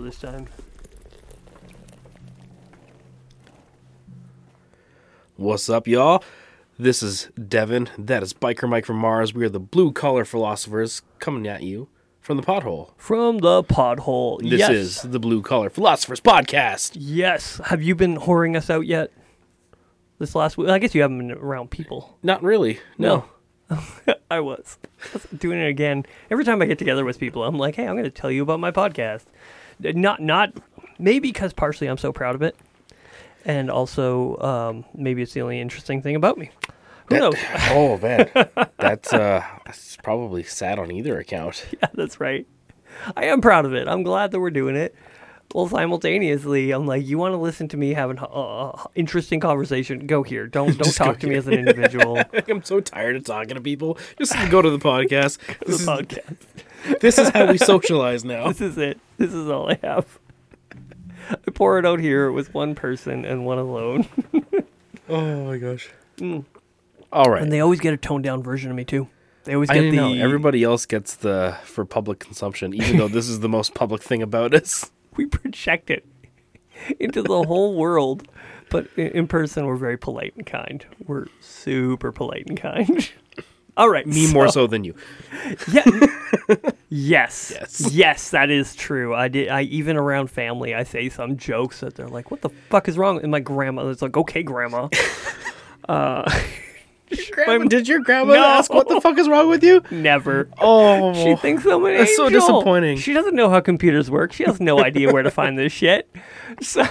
this time. What's up, y'all? This is Devin. That is Biker Mike from Mars. We are the blue collar philosophers coming at you from the pothole. From the pothole. This yes. is the Blue Collar Philosophers Podcast. Yes. Have you been whoring us out yet? This last week? I guess you haven't been around people. Not really. No. I was. I was doing it again. Every time I get together with people, I'm like, hey, I'm going to tell you about my podcast. Not, not, maybe because partially I'm so proud of it. And also, um, maybe it's the only interesting thing about me. Who That- knows? oh man, that's uh, that's probably sad on either account. yeah, that's right. I am proud of it. I'm glad that we're doing it. Well, simultaneously, I'm like, you want to listen to me having a uh, interesting conversation? Go here. Don't don't talk to me as an individual. I'm so tired of talking to people. Just go to the podcast. the is, podcast. This is how we socialize now. This is it. This is all I have. I pour it out here with one person and one alone. Oh my gosh. Mm. All right. And they always get a toned down version of me too. They always get didn't the know. Everybody else gets the for public consumption, even though this is the most public thing about us. we project it into the whole world. But in person, we're very polite and kind. We're super polite and kind. All right, Me more so than you. Yeah. yes. Yes. Yes, that is true. I did. I even around family, I say some jokes that they're like, "What the fuck is wrong?" And my grandma grandmother's like, "Okay, grandma." Uh, grandma, did your grandma No. ask what the fuck is wrong with you? Never. Oh, She thinks I'm an That's so disappointing. She doesn't know how computers work. She has no idea where to find this shit. So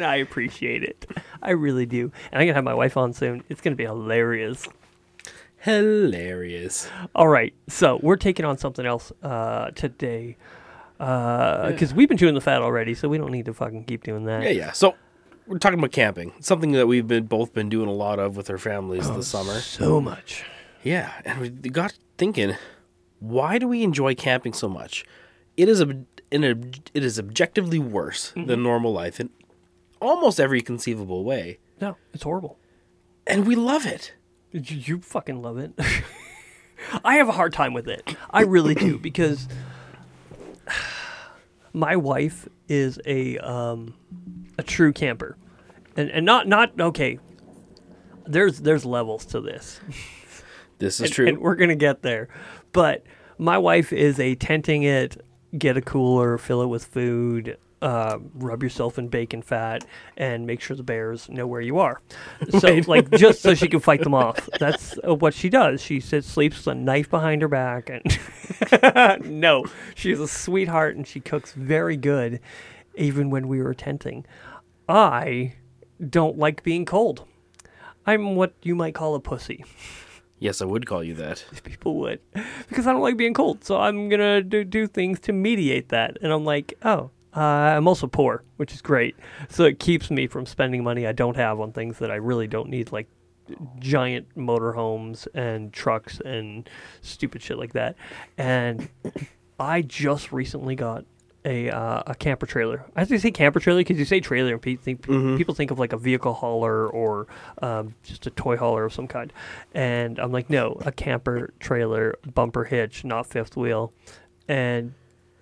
I appreciate it. I really do. And I'm gonna have my wife on soon. It's gonna be hilarious. Hilarious. All right, so we're taking on something else uh, today because we've been chewing the fat already, so we don't need to fucking keep doing that. Yeah, yeah. So we're talking about camping, something that we've been both been doing a lot of with our families Oh, this summer. So much. Yeah, and we got thinking, why do we enjoy camping so much? It is a in a it is objectively worse Mm-hmm. than normal life in almost every conceivable way, No, it's horrible. and we love it. You, you fucking love it. I have a hard time with it. I really do because my wife is a um, a true camper, and and not not okay. There's there's levels to this. This is and, true. and we're gonna get there. But my wife is a tenting it, get a cooler, fill it with food, uh, rub yourself in bacon fat, and make sure the bears know where you are. So, Right. like, just so she can fight them off. That's uh, what she does. She sits, sleeps with a knife behind her back, and no, she's a sweetheart, and she cooks very good, even when we were tenting. I don't like being cold. I'm what you might call a pussy yes, I would call you that. people would because I don't like being cold. So I'm gonna do, do things to mediate that. And I'm like, oh, uh, I'm also poor, which is great. So it keeps me from spending money I don't have on things that I really don't need, like giant motorhomes and trucks and stupid shit like that. And I just recently got a uh, a camper trailer. I have to say camper trailer because you say trailer and pe- think, people think of like a vehicle hauler or um, just a toy hauler of some kind. And I'm like, no, a camper trailer, bumper hitch, not fifth wheel. And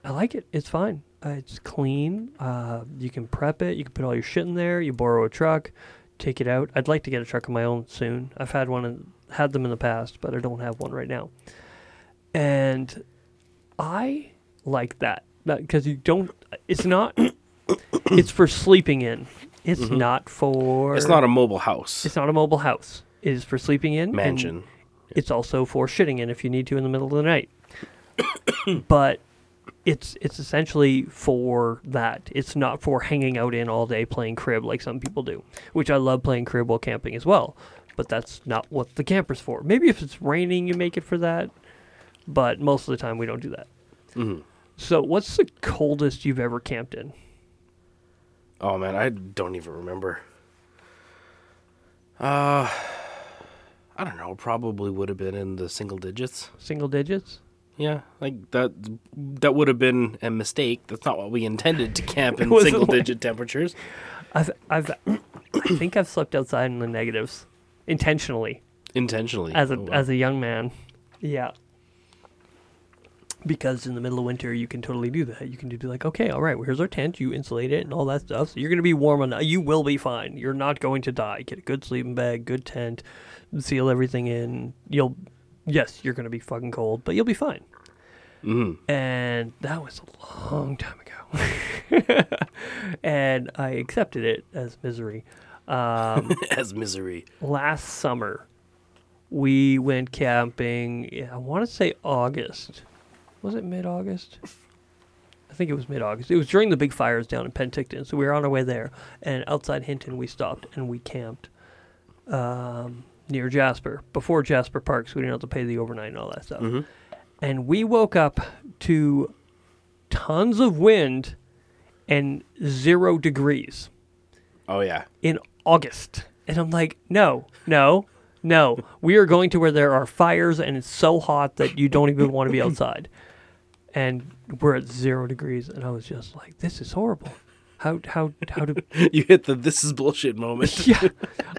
I like it. It's fine. Uh, it's clean. Uh, you can prep it. You can put all your shit in there. You borrow a truck, take it out. I'd like to get a truck of my own soon. I've had one, in, had them in the past, but I don't have one right now. And I like that because you don't. It's not. it's for sleeping in. It's not for. It's not a mobile house. It's not a mobile house. It is for sleeping in. and mansion. It's also for shitting in if you need to in the middle of the night. but it's it's essentially for that. It's not for hanging out in all day playing crib like some people do, which I love playing crib while camping as well. But that's not what the camper's for. Maybe if it's raining, you make it for that. But most of the time, we don't do that. Mhm. So, what's the coldest you've ever camped in? Oh man, I don't even remember. Uh, I don't know. Probably would have been in the single digits. Single digits? Yeah, like that. That would have been a mistake. That's not what we intended to camp in single like- digit temperatures. I've, I've, I think I've slept outside in the negatives intentionally Intentionally. as a Oh, wow. as a young man. Yeah. because in the middle of winter you can totally do that. You can do like, okay, all right, well, here's our tent. You insulate it and all that stuff. So you're gonna be warm enough. You will be fine. You're not going to die. Get a good sleeping bag, good tent, seal everything in. You'll, yes, you're gonna be fucking cold, but you'll be fine. Mm-hmm. And that was a long time ago. and I accepted it as misery. Um, As misery. last summer, we went camping. I want to say August. Was it mid August? I think it was mid August. It was during the big fires down in Penticton. So we were on our way there. And outside Hinton, we stopped and we camped um, near Jasper. Before Jasper Park, so we didn't have to pay the overnight and all that stuff. Mm-hmm. And we woke up to tons of wind and zero degrees Oh yeah. in August. And I'm like, no, no, no. We are going to where there are fires and it's so hot that you don't even want to be outside. And we're at zero degrees. And I was just like, this is horrible. How, how, how do, You hit the this is bullshit moment. yeah.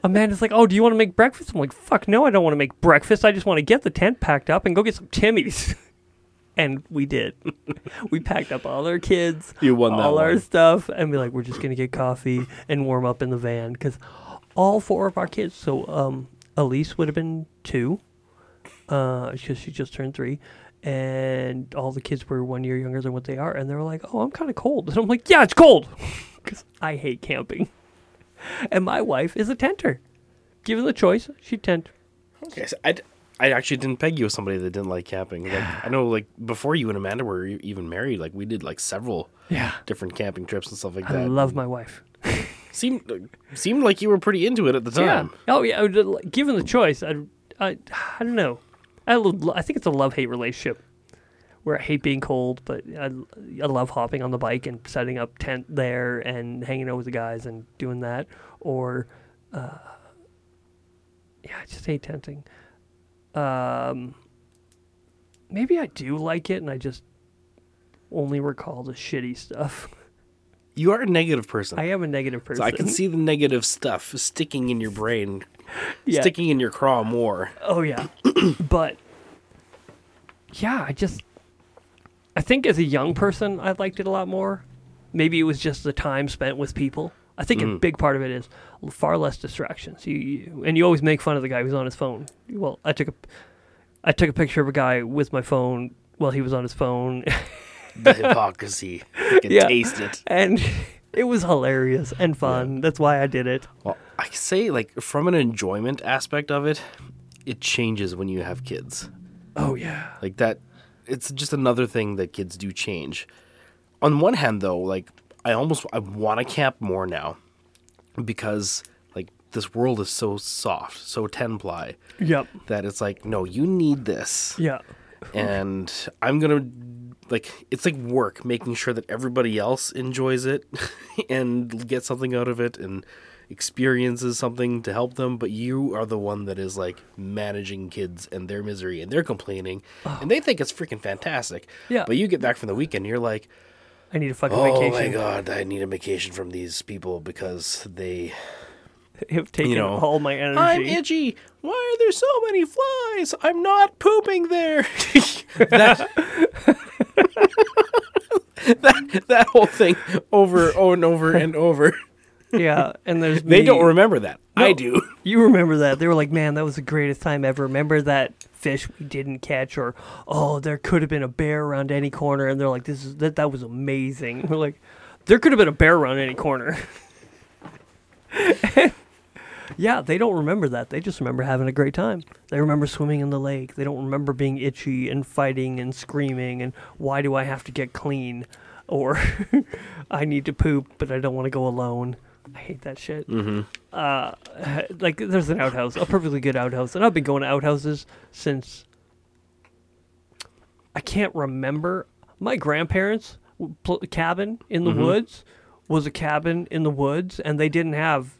Amanda's like, oh, do you want to make breakfast? I'm like, fuck no, I don't want to make breakfast. I just want to get the tent packed up and go get some Timmy's. and we did. we packed up all our kids, You won that all our stuff, and be like, we're just gonna get coffee and warm up in the van because all four of our kids. So um, Elise would have been two, uh, because she just turned three. And all the kids were one year younger than what they are, and they were like, "Oh, I'm kind of cold." And I'm like, "Yeah, it's cold," because I hate camping. And my wife is a tenter. Given the choice, she'd tent. Okay, so I, I actually didn't peg you as somebody that didn't like camping. Like I know, like before you and Amanda were even married, like we did like several Yeah. different camping trips and stuff like I that. I love my wife. seemed seemed like you were pretty into it at the time. Yeah. Oh yeah. I would, like, given the choice, I, I, I don't know. I, I think it's a love hate relationship, where I hate being cold, but I, I love hopping on the bike and setting up tent there and hanging out with the guys and doing that. Or, uh, yeah, I just hate tenting. Um, maybe I do like it, and I just only recall the shitty stuff. You are a negative person. I am a negative person. so I can see the negative stuff sticking in your brain, Yeah. sticking in your craw more. Oh yeah, but yeah, I just I think as a young person I liked it a lot more. Maybe it was just the time spent with people. I think a mm. big part of it is far less distractions. You, you and you always make fun of the guy who's on his phone. Well, I took a I took a picture of a guy with my phone while he was on his phone, The hypocrisy. I can Yeah. taste it. and it was hilarious and fun. That's why I did it. Well, I say like from an enjoyment aspect of it, it changes when you have kids. Oh yeah, Like that it's just another thing that kids do change. On one hand though, like I almost I want to camp more now because like this world is so soft, so 10 ply yep, that it's like no, you need this. yeah, And I'm going to like it's like work making sure that everybody else enjoys it and gets something out of it and experiences something to help them but you are the one that is like managing kids and their misery and they're complaining and they think it's freaking fantastic Yeah. but you get back from the weekend and you're like I need a fucking oh vacation. Oh my god i need a vacation from these people because they Have taken You know, all my energy. i'm itchy why are there so many flies i'm not pooping there that, that that whole thing over and over and over Yeah, and there's They me. don't remember that. I do. You remember that? They were like, "Man, that was the greatest time ever." Remember that fish we didn't catch, or oh, there could have been a bear around any corner, and they're like, "This is that that was amazing." We're like, "There could have been a bear around any corner." yeah, they don't remember that. They just remember having a great time. They remember swimming in the lake. They don't remember being itchy and fighting and screaming and why do I have to get clean, or I need to poop but I don't want to go alone. I hate that shit Mm-hmm. uh, like there's an outhouse, a perfectly good outhouse, and I've been going to outhouses since I can't remember. My grandparents' pl- cabin in the Mhm. woods was a cabin in the woods, and they didn't have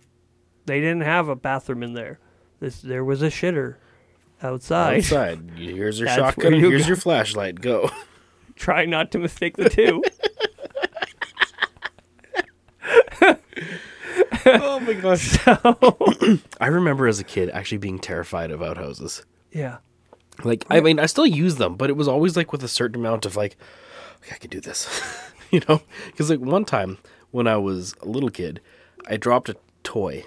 they didn't have a bathroom in there. This there was a shitter outside. Outside. Here's your That's shotgun. you Here's go. your flashlight. Go. Try not to mistake the two. oh my gosh. so I remember as a kid actually being terrified of outhouses. yeah, Like I mean, I still use them, but it was always like with a certain amount of like, okay, I can do this, you know? Because like one time when I was a little kid, I dropped a toy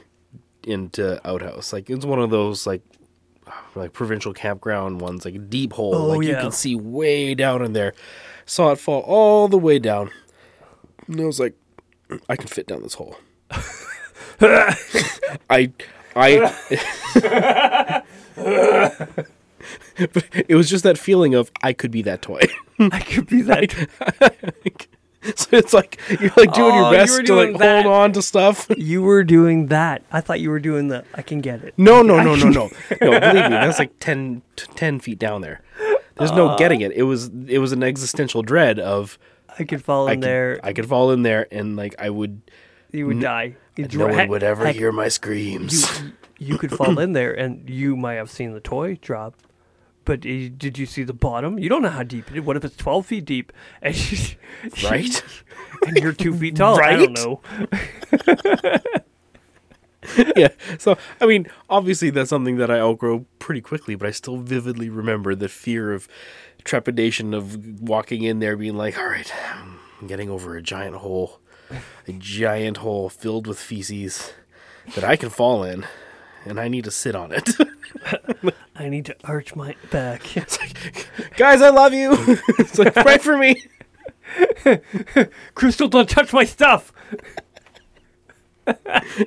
into outhouse. Like it's one of those like like provincial campground ones, like a deep hole, Oh, like you can see way down in there. Saw it fall all the way down, and I was like, I can fit down this hole. I, I. It was just that feeling of I could be that toy. I could be that. so it's like you're like doing Oh, your you best were to like that. hold on to stuff. you were doing that. I thought you were doing the. I can get it. No, no, no, no, no, no. Believe me, that's like 10, t- 10 feet down there. There's no uh, getting it. It was it was an existential dread of I could fall in I could, there. I could fall in there and like I would. you would die. You'd No dra- one would ever heck, hear my screams. You, you could fall in there, and you might have seen the toy drop. But did you see the bottom? You don't know how deep it is. What if it's twelve feet deep, and you, Right? and you're two feet tall? I don't know. yeah. So I mean, obviously that's something that I outgrow pretty quickly, but I still vividly remember the fear of trepidation of walking in there, being like, "All right, I'm getting over a giant hole, a giant hole filled with feces that I can fall in, and I need to sit on it." I need to arch my back. it's like, guys, I love you. it's like, pray for me. Crystal, don't touch my stuff.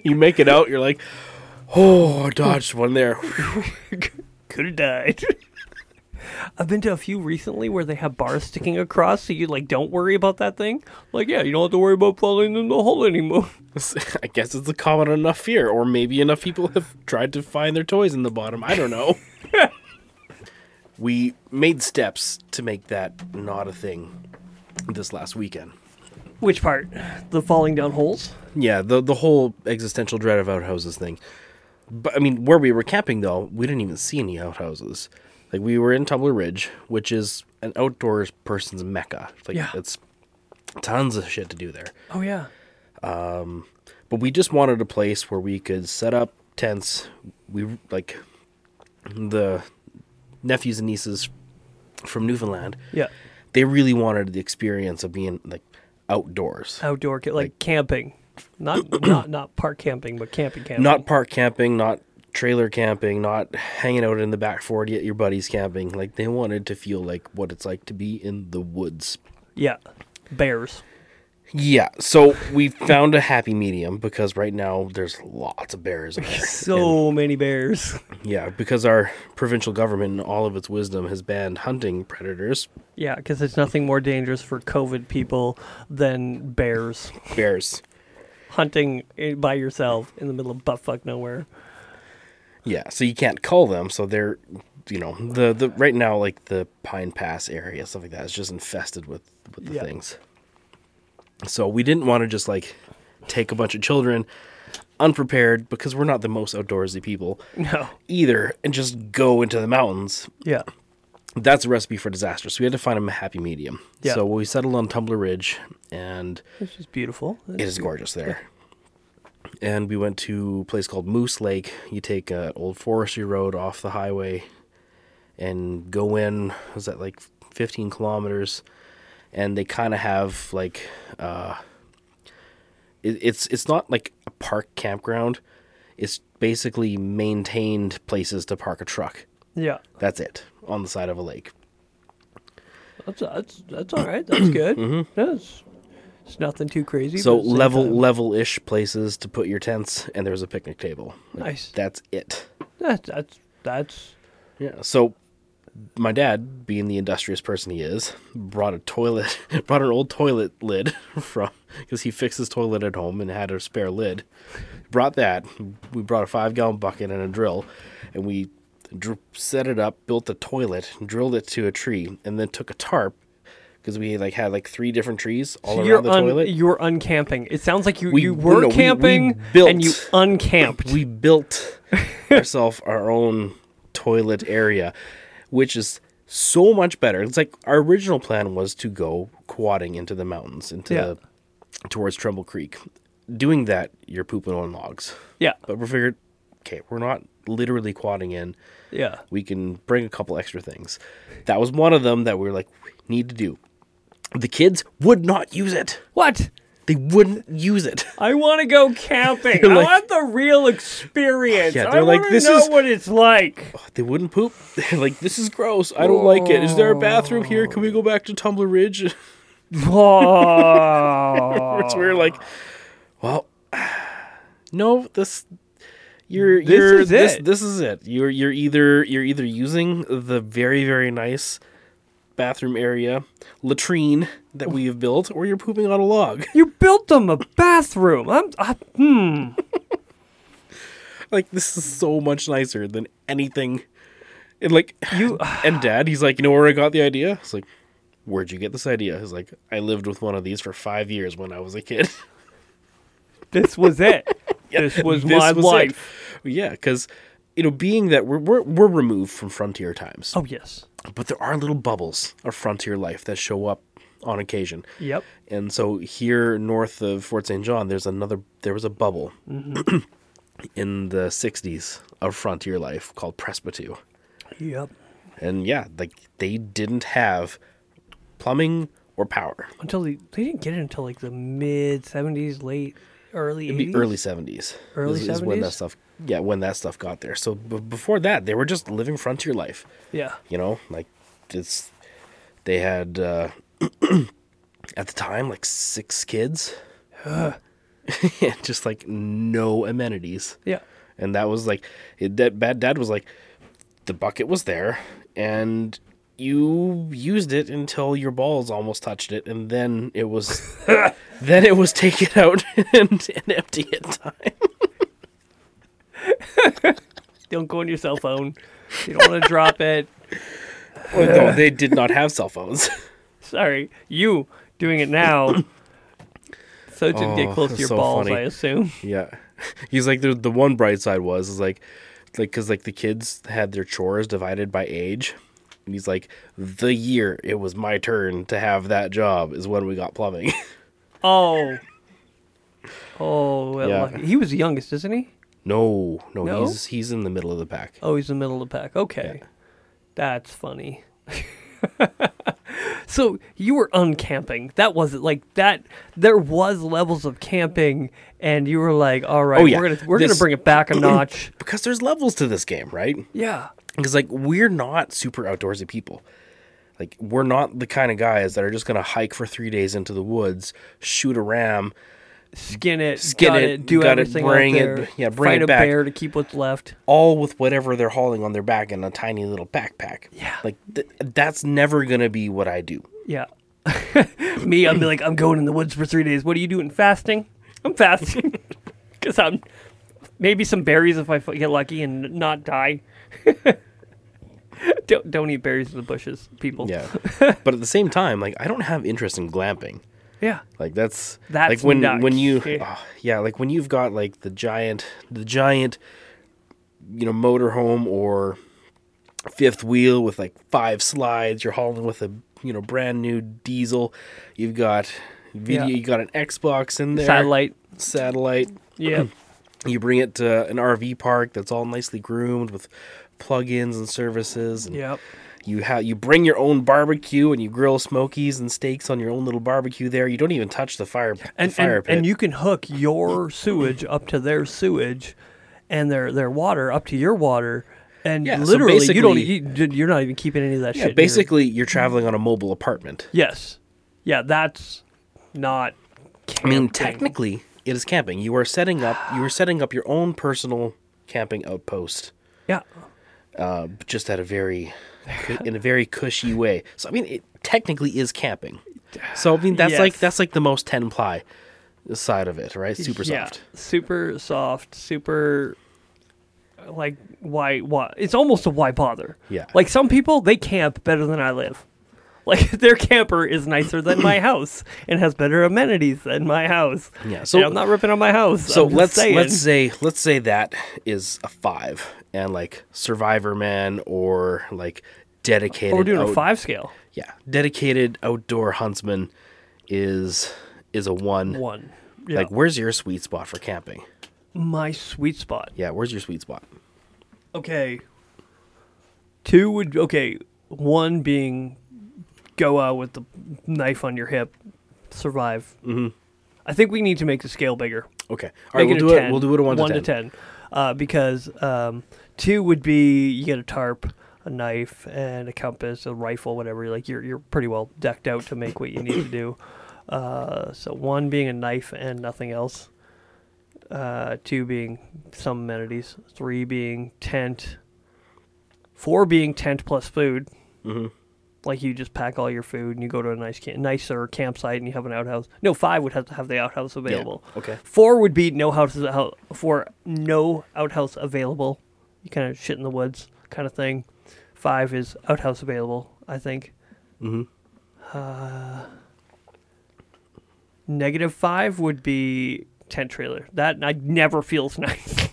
You make it out, you're like, "Oh, I dodged one there." Could have died. I've been to a few recently where they have bars sticking across, so you like don't worry about that thing. Like, yeah, you don't have to worry about falling in the hole anymore. I guess it's a common enough fear, or maybe enough people have tried to find their toys in the bottom. I don't know. we made steps to make that not a thing this last weekend. Which part? The falling down holes? Yeah, the the whole existential dread of outhouses thing. But I mean, where we were camping though, we didn't even see any outhouses. Like we were in Tumbler Ridge, which is an outdoors person's mecca. Like Yeah. it's tons of shit to do there. Oh yeah. Um, but we just wanted a place where we could set up tents. We like the nephews and nieces from Newfoundland. Yeah. They really wanted the experience of being like outdoors, Outdoor ca- like camping. Not not not park camping, but camping camping. not park camping, not trailer camping, not hanging out in the back forty at your buddy's camping. Like they wanted to feel like what it's like to be in the woods. Yeah. Bears. Yeah, so we found a happy medium because right now there's lots of bears. So many bears. Yeah, because our provincial government, in all of its wisdom, has banned hunting predators, Yeah, because it's nothing more dangerous for COVID people than bears bears. hunting eh, by yourself in the middle of buttfuck nowhere. Yeah, so you can't cull them. So they're, you know, the the right now like the Pine Pass area stuff like that is just infested with with the Yeah. things. So we didn't want to just like take a bunch of children unprepared because we're not the most outdoorsy people No. either, and just go into the mountains Yeah. that's a recipe for disaster. So we had to find a happy medium. Yeah. So we settled on Tumbler Ridge, and It's just beautiful. it is gorgeous there. And we went to a place called Moose Lake. You take a old forestry road off the highway, and go in. Was that like 15 kilometers? And they kind of have like, uh, it, it's it's not like a park campground. It's basically maintained places to park a truck. Yeah. That's it on the side of a lake. That's that's that's all right. That's good. That's it's nothing too crazy. So but at the same level time- level-ish places to put your tents, and there's a picnic table. Nice. That's it. That, that's that's Yeah. So my dad, being the industrious person he is, brought a toilet, brought an old toilet lid from because he fixed his toilet at home and had a spare lid. Brought that. We brought a five-gallon bucket and a drill, and we dr- set it up, built the toilet, drilled it to a tree, and then took a tarp. Because we like had like three different trees all so around the un, toilet. you're uncamping. It sounds like you We- you were no, we- we camping built- and you uncamped. we built ourselves our own toilet area, which is so much better. It's like our original plan was to go quadding into the mountains, into Yeah. the, towards Trumbull Creek. Doing that, you're pooping on logs. yeah. But we figured, okay, we're not literally quadding in, Yeah. we can bring a couple extra things. That was one of them that we were like, we need to do. The kids would not use it. What? They wouldn't use it. I want to go camping. They're I like- want the real experience. Yeah, I they're like, want to "This know is- what it's like. Oh, they wouldn't poop. They're like, this is gross. I don't like it. Is there a bathroom here? Can we go back to Tumbler Ridge? Oh. we were like, well, no, this you're This you're is this it. this is it. You're you're either you're either using the very very nice bathroom area latrine that we have built, or you're pooping on a log. you built them a bathroom. I'm. I, hmm. like this is so much nicer than anything. And like You- and dad, he's like, you know where I got the idea? It's like, where'd you get this idea? He's like, I lived with one of these for five years when I was a kid. This was it. this was This my was it. life. Yeah, because you know, being that we're, we're we're removed from frontier times, Oh yes. but there are little bubbles of frontier life that show up on occasion. Yep. And so here north of Fort St. John, there's another. There was a bubble mm-hmm. in the '60s of frontier life called Prespatou. Yep. And yeah, like they didn't have plumbing or power. Until they, they didn't get it until like the mid '70s, late early It'd be early seventies. Early is, is when that stuff. Yeah, when that stuff got there. So b- before that, they were just living frontier life. Yeah. You know, like it's they had uh, at the time like six kids, and just like no amenities. Yeah. and that was like it, that bad dad was like the bucket was there and you used it until your balls almost touched it and then it was then it was take it out and, and empty it time Don't go on your cell phone. You don't want to drop it. Well, no they did not have cell phones Sorry, you doing it now. So it didn't get Oh, close to your so balls, funny. I assume. yeah he's like the, the one bright side was is like like because like the kids had their chores divided by age and he's like the year it was my turn to have that job is when we got plumbing Oh. Oh, well, Yeah. lucky. he was the youngest, isn't he? no no, No? he's he's in the middle of the pack Oh, he's in the middle of the pack. Okay. That's funny. so you were uncamping. That wasn't like that. There was levels of camping, and you were like, "All right, Oh, yeah. we're gonna we're This- gonna bring it back a notch." because there's levels to this game, right? yeah. Because like we're not super outdoorsy people. Like we're not the kind of guys that are just gonna hike for three days into the woods, shoot a ram, Skin it, Skin it, it, do gut it, everything bring out it, there. yeah, bring fight it a bear to keep what's left. all with whatever they're hauling on their back in a tiny little backpack. Yeah. Like th- that's never gonna be what I do. Yeah. Me, I'd be like, I'm going in the woods for three days. What are you doing? Fasting? I'm fasting. Because I'm maybe some berries if i get lucky and not die. don't, don't eat berries in the bushes, people. Yeah. but at the same time, like I don't have interest in glamping. Yeah. Like that's That's like when nuts. when you Yeah. oh, yeah like when you've got like the giant the giant you know motorhome or fifth wheel with like five slides you're hauling with a you know brand new diesel you've got video Yeah. you got an Xbox in there Satellite. satellite Yeah. you bring it to an RV park that's all nicely groomed with plugins and services and yep. you have you bring your own barbecue and you grill smokies and steaks on your own little barbecue there. You don't even touch the fire And, the fire and, pit. and you can hook your sewage up to their sewage and their, their water up to your water. And Yeah, so literally, you don't. You, you're not even keeping any of that yeah, shit. basically you're traveling on a mobile apartment. Yes. Yeah, that's not. I mean, technically, it is camping. You are setting up you are setting up your own personal camping outpost, Yeah. Uh, just at a very in a very cushy way. So I mean, it technically is camping. So I mean, that's like that's like the most ten ply side of it, right? Super Yeah, soft. super soft, super like why why it's almost a why bother. Yeah. Like some people they camp better than I live. Like their camper is nicer than my house and has better amenities than my house. Yeah, So so- I'm not ripping on my house. So let's saying. let's say let's say that is a five, and like Survivor Man or like dedicated. Oh, we're doing a five scale. Yeah, dedicated outdoor huntsman is is a one. One. Yeah. Like, where's your sweet spot for camping? my sweet spot. Yeah, where's your sweet spot? Okay. Two would okay. One being go out with the knife on your hip, survive. Mhm. I think we need to make the scale bigger. Okay. All right, we'll do a it. We'll do it a one, one to to ten. ten, uh, because um, two would be you get a tarp, a knife, and a compass, a rifle, whatever. Like you're you're pretty well decked out to make what you need to do. Uh, so one being a knife and nothing else. Uh, two being some amenities. Three being tent. Four being tent plus food. Mhm. Like you just pack all your food and you go to a nice, camp- nicer campsite and you have an outhouse. No, five would have to have the outhouse Yeah. available. Okay. Four would be no houses hou- for no outhouse available. You kind of shit in the woods kind of thing. Five is outhouse available. I think. Mm-hmm. Uh, negative five would be tent trailer. That I never feels nice.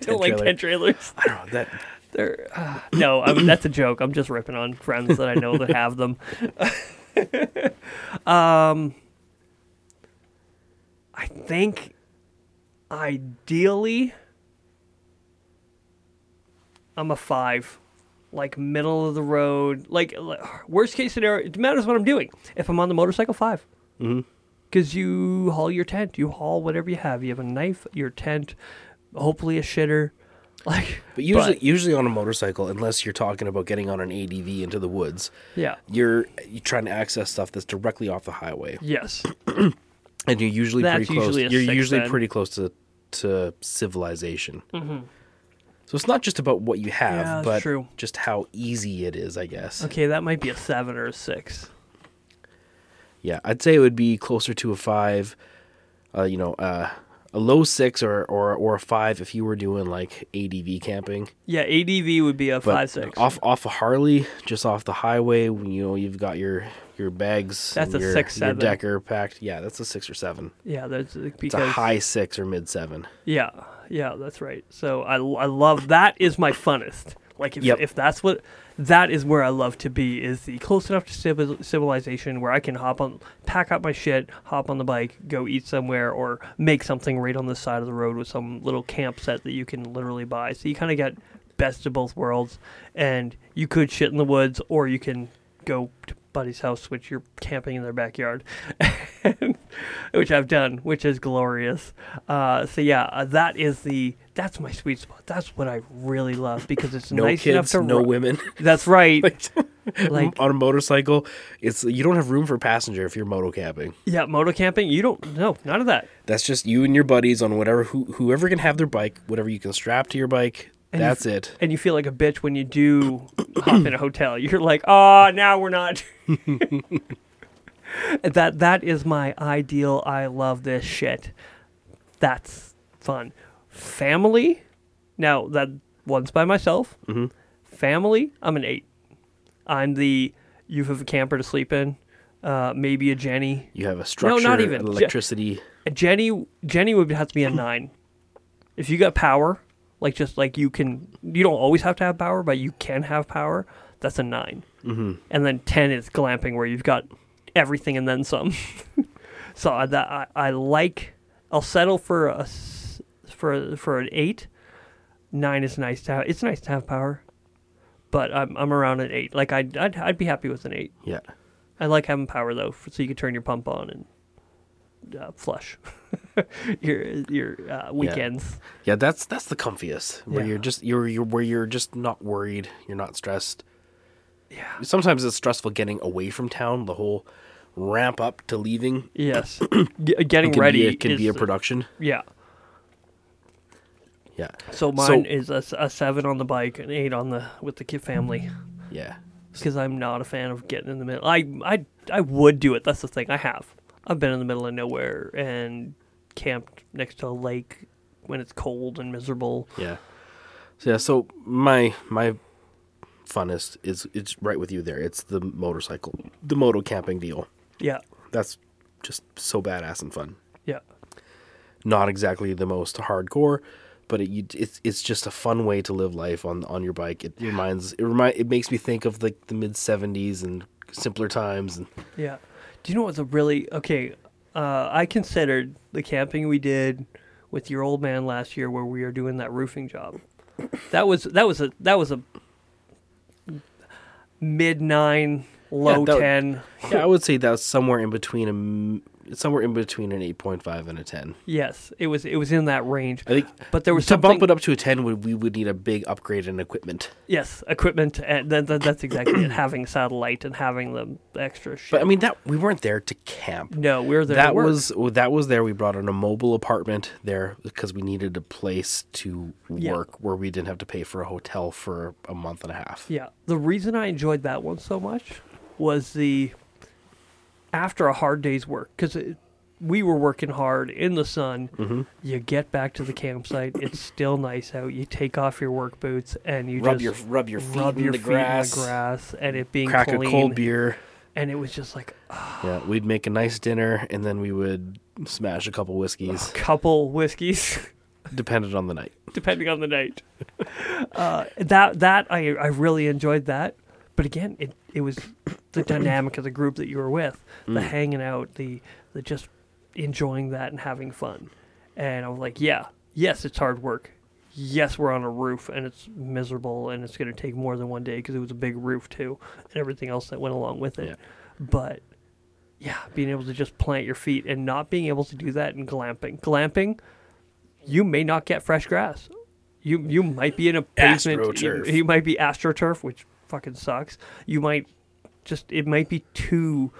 Don't like tent trailers. I don't know that. They're uh, no, I mean, that's a joke. I'm just ripping on friends that I know that have them. um, I think ideally, I'm a five, like middle of the road. Like, like, worst case scenario, it matters what I'm doing. If I'm on the motorcycle, five. Mm-hmm. Because you haul your tent, you haul whatever you have. You have a knife, your tent, hopefully a shitter. Like, But usually, usually on a motorcycle, unless you're talking about getting on an ADV into the woods, yeah, you're you're trying to access stuff that's directly off the highway, yes. and you're usually That's pretty close. usually you're usually then. pretty close to to civilization. Mm-hmm. So it's not just about what you have, Yeah, but true. just how easy it is, I guess. Okay, that might be a seven or a six. Yeah, I'd say it would be closer to a five. Uh, you know, uh, a low six or, or or a five if you were doing like ADV camping. Yeah, ADV would be a But five six. off off a Harley, just off the highway, when you know you've got your your bags, That's and a your, six, your seven. decker packed. Yeah, that's a six or seven. Yeah, that's uh, It's a high six or mid seven. Yeah, yeah, that's right. So I, I love that is my funnest. Like if Yep. if that's what that is where I love to be is the close enough to civil, civilization where I can hop on, pack up my shit, hop on the bike, go eat somewhere, or make something right on the side of the road with some little camp set that you can literally buy. So you kind of get best of both worlds, and you could shit in the woods, or you can go to buddy's house, which you're camping in their backyard, which I've done, which is glorious. Uh, so yeah, uh, that is the that's my sweet spot. That's what I really love because it's No nice enough to no ri- women. That's right. like, Like- on a motorcycle, it's you don't have room for passenger if you're moto camping. yeah, moto camping. You don't no none of that. That's just you and your buddies on whatever who, whoever can have their bike, whatever you can strap to your bike. And you that's it. And you feel like a bitch when you do hop in a hotel. You're like, oh, now we're not. that that is my ideal. I love this shit. That's fun. Family. Now that one's by myself. Mhm. Family. I'm an eight. I'm the you have a camper to sleep in. Uh, maybe a Jenny. You have a structure, No, not even. electricity. A Jenny Jenny would have to be a nine. If you got power, like just like you can, you don't always have to have power, but you can have power. That's a 9 hmm and then ten is glamping, where you've got everything and then some. so I- that I, I like. I'll settle for a for for an eight. Nine is nice to have. It's nice to have power, but I'm I'm around an eight. Like I'd I'd, I'd be happy with an eight. Yeah. I like having power though, so you can turn your pump on and uh, flush your your uh, weekends. Yeah, that's that's the comfiest. Where Yeah. you're just you're you're where you're just not worried, you're not stressed. Yeah. Sometimes it's stressful getting away from town. The whole ramp up to leaving Yes. Getting can ready be a, can is be a production. yeah. Yeah, So mine is a seven on the bike, an eight on the with the kid family, yeah. because I'm not a fan of getting in the middle. I I I would do it. That's the thing. I have. I've been in the middle of nowhere and camped next to a lake when it's cold and miserable. Yeah. So yeah, so my my funnest is it's right with you there. It's the motorcycle, the moto camping deal. Yeah. That's just so badass and fun. Yeah. Not exactly the most hardcore, but it, you, it's it's just a fun way to live life on on your bike. It reminds it remind it makes me think of like the mid '70s and simpler times and Yeah. Do you know what's a really okay? Uh, I considered the camping we did with your old man last year, where we were doing that roofing job. that was that was a that was a mid nine, low that- ten. Yeah, I would say that's somewhere in between a somewhere in between an 8.5 and a 10. Yes, it was it was in that range. I think But there was to something. bump it up to a 10 would we would need a big upgrade in equipment. Yes, equipment, and that, that, that's exactly it. Having satellite and having the extra shit. But I mean that we weren't there to camp. no, we were there. to that work. was that was there. We brought in a mobile apartment there because we needed a place to Yeah. work where we didn't have to pay for a hotel for a month and a half. Yeah, the reason I enjoyed that one so much was the after a hard day's work because we were working hard in the sun. Mm-hmm. You get back to the campsite, it's still nice out. You take off your work boots and you Rub just your rub your feet rub in your the feet grass, in the grass, and it being crack clean. a cold beer. And it was just like Yeah, we'd make a nice dinner and then we would smash a couple whiskeys. a couple whiskeys. dependent on the night. depending on the night. Uh, that that I I really enjoyed that, but again, it it was the dynamic of the group that you were with, the Mm. hanging out, the the just enjoying that and having fun, and I was like, yeah, yes, it's hard work. Yes, we're on a roof and it's miserable and it's going to take more than one day because it was a big roof too and everything else that went along with it. Yeah. But yeah, being able to just plant your feet and not being able to do that in glamping. Glamping, you may not get fresh grass. You you might be in a basement. You, AstroTurf. you might be astroturf, which fucking sucks. You might just it might be too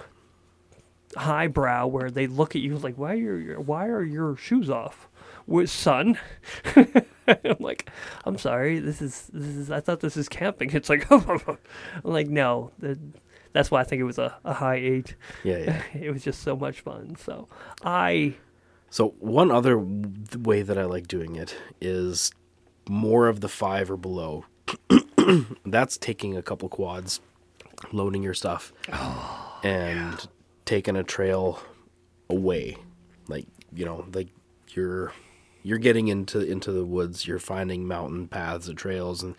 highbrow where they look at you like why are your why are your shoes off with son i'm like i'm sorry this is this is i thought this is camping it's like i'm like no the, that's why i think it was a, a high eight Yeah, yeah. it was just so much fun so i So one other way that I like doing it is more of the five or below. That's taking a couple quads, loading your stuff, oh, and taking a trail away. Like you know, like you're you're getting into into the woods. You're finding mountain paths and trails, and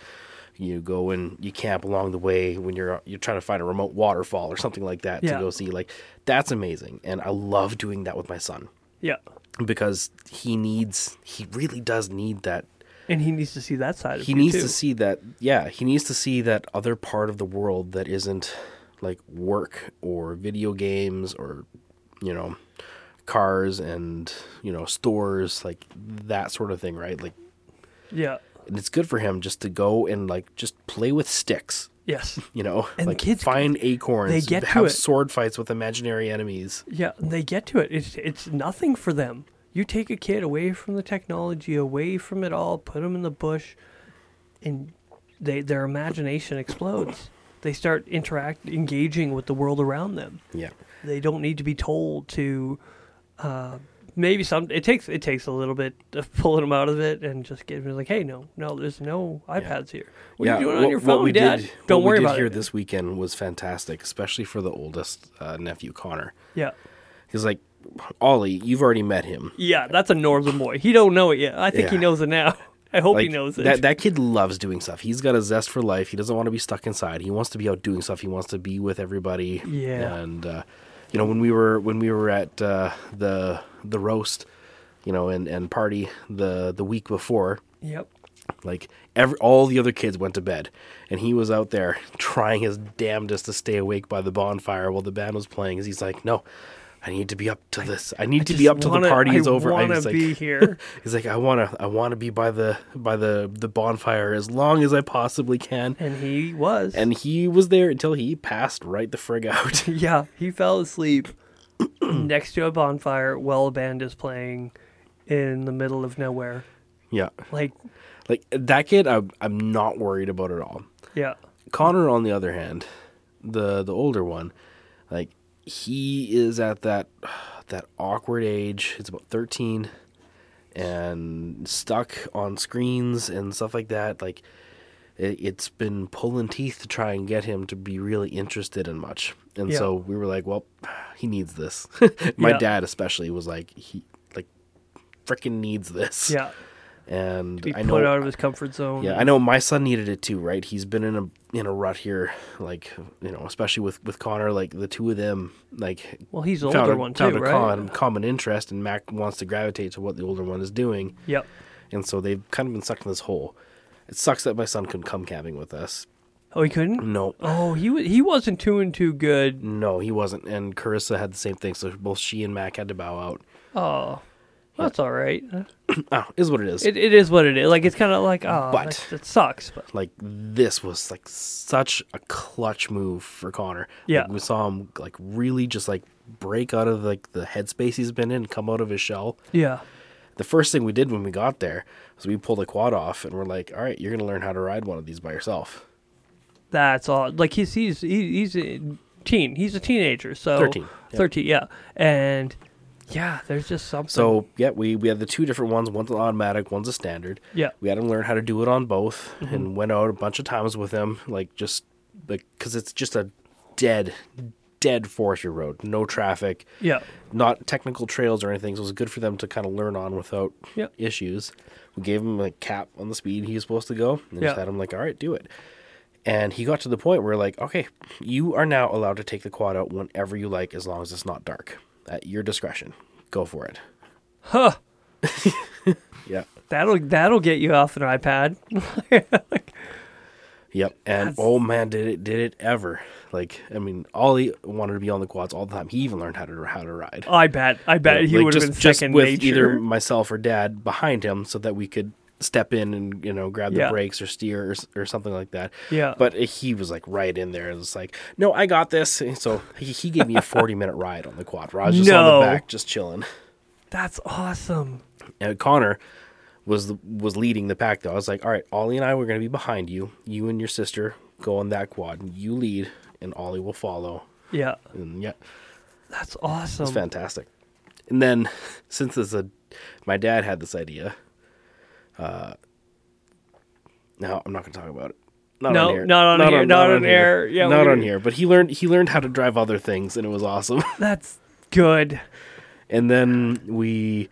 you go and you camp along the way when you're you're trying to find a remote waterfall or something like that Yeah. to go see. Like that's amazing, and I love doing that with my son yeah because he needs he really does need that and he needs to see that side of he needs too. to see that yeah he needs to see that other part of the world that isn't like work or video games or you know cars and you know stores like that sort of thing right like yeah and it's good for him just to go and like just play with sticks yes you know And like kids- find acorns they get to have it. sword fights with imaginary enemies Yeah, they get to it. It's it's nothing for them. You take a kid away from the technology, away from it all, put them in the bush, and they their imagination explodes. They start interact engaging with the world around them. yeah They don't need to be told to. Uh, maybe some it takes it takes a little bit of pulling them out of it and just getting them like, hey, no, no, there's no iPads here. What are you doing on what- your what phone, we Dad? Did, don't worry we did about here it. this weekend was fantastic, especially for the oldest uh, nephew, Connor. yeah, He's like, Ollie, you've already met him. yeah, that's a northern boy. He don't know it yet. I think he knows it now. I hope Like he knows it. that that kid loves doing stuff. He's got a zest for life. He doesn't want to be stuck inside. He wants to be out doing stuff. He wants to be with everybody. Yeah. And uh, you know when we were when we were at uh, the the roast, you know, and and party the the week before, yep. like every all the other kids went to bed, and he was out there trying his damnedest to stay awake by the bonfire while the band was playing. As he's like, no. I need to be up to this. I need to be up till the wanna- party I is over. wanna was like, here. He's like, I wanna, I wanna be by the by the the bonfire as long as I possibly can. And he was. And he was there until he passed right the frig out. yeah, he fell asleep next to a bonfire while a band is playing in the middle of nowhere. yeah, Like, like that kid, I'm I'm not worried about at all. yeah, Connor, on the other hand, the the older one, like he is at that that awkward age. It's about thirteen, and stuck on screens and stuff like that. Like it, it's been pulling teeth to try and get him to be really interested in much. And Yeah. so we were like, well, he needs this. My Yeah. dad especially was like, he like freaking needs this. yeah. And Be I put know out of his comfort zone. yeah, I know my son needed it too, right? He's been in a in a rut here, like you know, especially with with Connor. Like the two of them, like Well, he's the found older a, one found too, a right? common, common interest, and Mac wants to gravitate to what the older one is doing, Yep. and so they've kind of been sucked in this hole. It sucks that my son couldn't come camping with us. Oh, he couldn't. No, Oh, he wa- he wasn't too and too good. no, he wasn't. And Carissa had the same thing. So both she and Mac had to bow out. Oh, that's all right. Uh, oh, is what it is. It, it is what it is. Like it's kind of like oh, But- that sucks. But like this was like such a clutch move for Connor. Yeah. Like, we saw him like really just like break out of like the headspace he's been in, come out of his shell. yeah, The first thing we did when we got there was we pulled a quad off and we're like, all right, you're gonna learn how to ride one of these by yourself. that's all. Like he's he's he, he's a teen. He's a teenager. So 13, yeah. Thirteen. Yeah. And yeah, there's just something. So yeah, we we had the two different ones. One's an automatic, one's a standard. yeah. We had him learn how to do it on both, Mm-hmm. and went out a bunch of times with him, like just like because it's just a dead, dead forestry road, no traffic. Yeah. not technical trails or anything, so it was good for them to kind of learn on without issues. We gave him a cap on the speed he was supposed to go, and just had him like, all right, do it. And he got to the point where like, okay, you are now allowed to take the quad out whenever you like, as long as it's not dark, at your discretion. Go for it. Huh. Yeah. That'll that'll get you off an iPad. Yep. And That's- oh man, did it did it ever? Like, I mean, Ollie wanted to be on the quads all the time. He even learned how to how to ride. I bet. I bet Yeah, he like, would have been just with nature. either myself or dad behind him so that we could step in and you know grab the Yeah. brakes or steer or, or something like that Yeah. but he was like right in there and was like no i got this And so he, he gave me a 40 minute ride on the quad where i was just on No. the back just chilling That's awesome. and connor was the, was leading the pack though i was like all right ollie and i were going to be behind you you and your sister go on that quad And you lead and ollie will follow Yeah. and yeah That's awesome. It's fantastic. And then, since it's a, my dad had this idea. Uh, no, I'm not going to talk about it. Not No, on here. not on here, not on air. Yeah, not on here. But he learned he learned how to drive other things, and it was awesome. That's good. and then we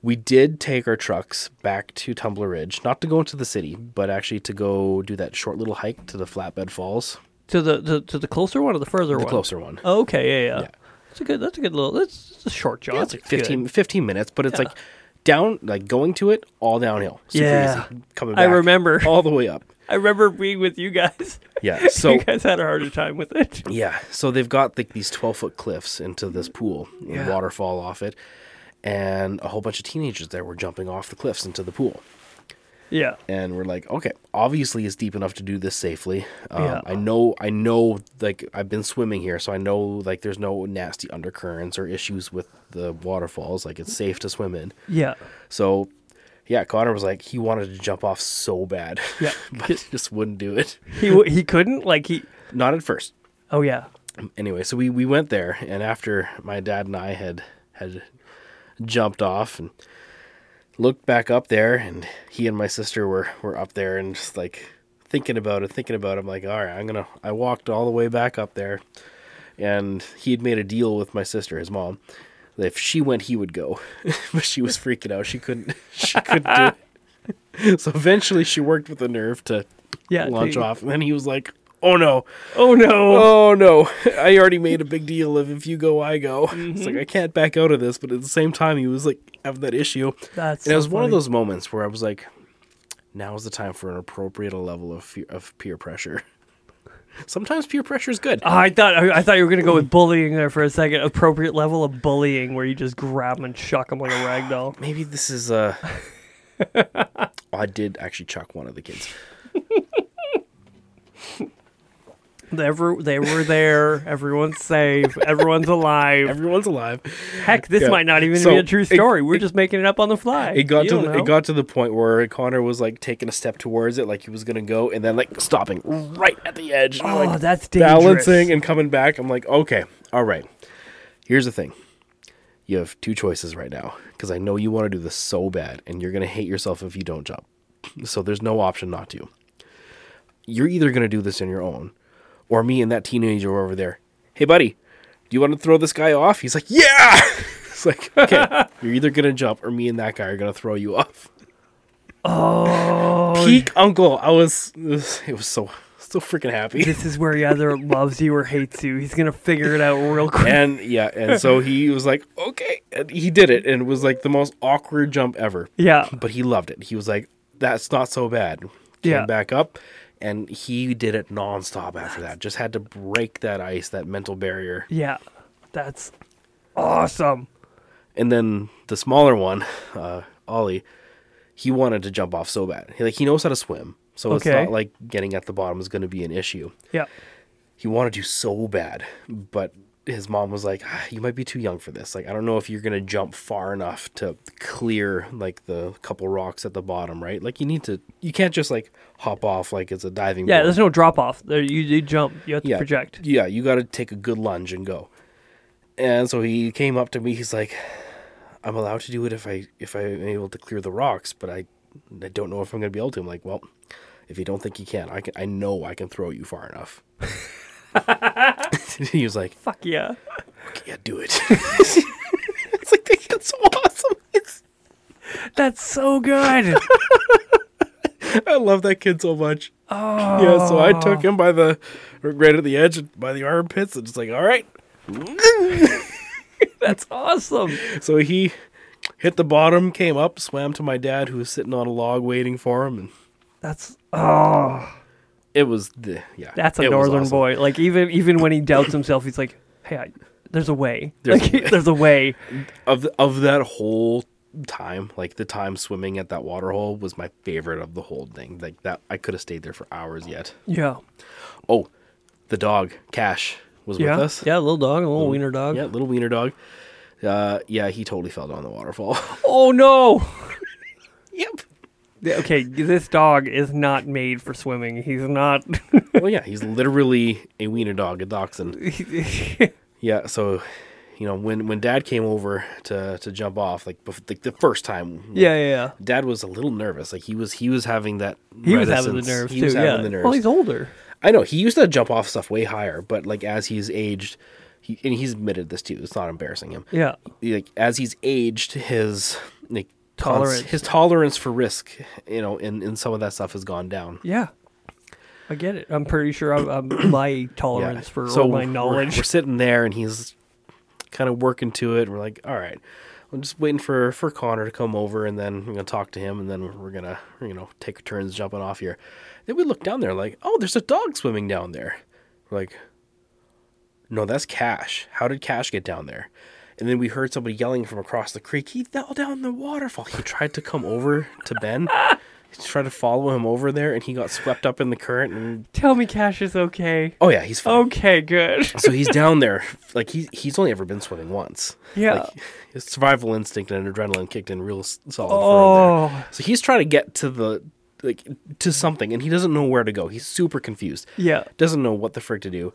we did take our trucks back to Tumbler Ridge, not to go into the city, but actually to go do that short little hike to the Flatbed Falls, To the to, to the closer one or the further the one? The closer one. Oh, okay, yeah, yeah. Yeah. That's a good. That's a good little. That's it's a short jog. Yeah, it's like It's 15, 15 minutes, but it's Yeah. like down, like going to it, all downhill. Super Yeah. easy. Coming I remember. All the way up. I remember being with you guys. Yeah. So, you guys had a harder time with it. yeah. So they've got like these 12 foot cliffs into this pool, Yeah. waterfall off it. And a whole bunch of teenagers there were jumping off the cliffs into the pool. Yeah. And we're like, okay, obviously it's deep enough to do this safely. Um, Yeah. I know, I know, like I've been swimming here, so I know like there's no nasty undercurrents or issues with the waterfalls. Like it's safe to swim in. Yeah. So, yeah, Connor was like, he wanted to jump off so bad, Yeah. but just wouldn't do it. He w- he couldn't like he. Not at first. Oh yeah. Anyway, so we, we went there, and after my dad and I had had jumped off and looked back up there, and he and my sister were were up there and just like thinking about it, thinking about it. I'm like, all right, I'm gonna. I walked all the way back up there, and he had made a deal with my sister, his mom. that If she went, he would go, but she was freaking out. She couldn't. She couldn't do it. So eventually, she worked with the nerve to Yeah. launch off, and then he was like, "Oh no, Oh no. oh no i already made a big deal of if you go i go it's Mm-hmm. like i can't back out of this but at the same time he was like having that issue That's. and it so was one of those moments where i was like now is the time for an appropriate level of fear, of peer pressure sometimes peer pressure is good Oh, I thought I, I thought you were gonna go with bullying there for a second. Appropriate level of bullying where you just grab them and chuck them like a rag doll. maybe this is uh i did actually chuck one of the kids They were, they were there. Everyone's safe. Everyone's alive. everyone's alive Heck, this Yeah. might not even So, be a true it- story. We're it- just making it up on the fly. it got You to the, know. it got to the point where connor was like taking a step towards it like he was gonna go and then like stopping right at the edge Oh, like, that's dangerous. balancing and coming back. I'm like, okay, all right. Here's the thing. You have two choices right now because I know you want to do this so bad and you're going to hate yourself if you don't jump. So there's no option not to. You're either going to do this on your own or me and that teenager over there. Hey, buddy, do you want to throw this guy off? He's like, yeah. it's like, okay, you're either going to jump or me and that guy are going to throw you off. Oh, Peak uncle. I was, it was, so, so freaking happy. this is where he either loves you or hates you. He's gonna figure it out real quick. and yeah, and so he was like, okay, and he did it, and it was like the most awkward jump ever. Yeah. But he loved it. He was like, that's not so bad. came Yeah. back up, and he did it nonstop after that. Just had to break that ice, that mental barrier. Yeah. That's awesome. And then the smaller one, uh, Ollie, he wanted to jump off so bad. He, like he knows how to swim, so it's not like getting at the bottom is going to be an issue. Yeah. He wanted to so bad, but his mom was like, ah, "You might be too young for this. Like, I don't know if you're going to jump far enough to clear like the couple rocks at the bottom, right? Like, you need to. You can't just like hop off like it's a diving. Yeah, board. there's no drop off. There you, you jump. You have to yeah, project. Yeah, you got to take a good lunge and go. And so he came up to me. He's like, "I'm allowed to do it if I if I'm able to clear the rocks, but I I don't know if I'm going to be able to." I'm like, "Well, if you don't think you can, I can. I know I can throw you far enough." he was like, Fuck yeah. "Yeah, do it." it's like that's so awesome. It's, That's so good. I love that kid so much. Oh. Yeah, so I took oh. him by the right at the edge, by the armpits, and just like, all right. That's awesome. So he hit the bottom, came up, swam to my dad, who was sitting on a log waiting for him, and That's oh, it was the yeah. that's a it northern awesome. boy. Like even even when he doubts himself, he's like, "Hey, I, there's a way. There's like, a way." there's a way." of of that whole time. Like the time swimming at that water hole was my favorite of the whole thing. Like that, I could have stayed there for hours yet. Yeah. Oh, the dog Cash was Yeah. with us. Yeah, little dog, a little wiener dog. Yeah, little wiener dog. Uh, yeah, he totally fell down the waterfall. Oh no. yep. Yeah, Okay, this dog is not made for swimming. He's not. Well, yeah, he's literally a wiener dog, a dachshund. Yeah, so you know when when Dad came over to to jump off, like, bef- like the first time, like, yeah, yeah, yeah. Dad was a little nervous. Like he was he was having that. He was having the nerves He too. was yeah. the nerves. Well, he's older. I know he used to jump off stuff way higher, but like as he's aged, he and he's admitted this too. It's not embarrassing him. Yeah. Like as he's aged, his like Tolerance. his tolerance for risk, you know, in in some of that stuff has gone down. Yeah. I get it. I'm pretty sure I'm, I'm my tolerance for so my we're- knowledge. We're, sitting there, and he's kind of working to it. And we're like, all right, I'm just waiting for for Connor to come over, and then we're gonna talk to him, and then we're gonna you know take turns jumping off here. Then we look down there, like, oh, there's a dog swimming down there. We're like, no, that's Cash. How did Cash get down there? And then we heard somebody yelling from across the creek. He fell down the waterfall. He tried to come over to Ben. He tried to follow him over there, and he got swept up in the current. And Tell me Cash is okay. oh yeah, he's fine Okay, good. so he's down there like he he's only ever been swimming once Yeah. like his survival instinct and adrenaline kicked in real s- solid for him there. oh, so he's trying to get to the like to something and he doesn't know where to go he's super confused yeah. doesn't know what the frick to do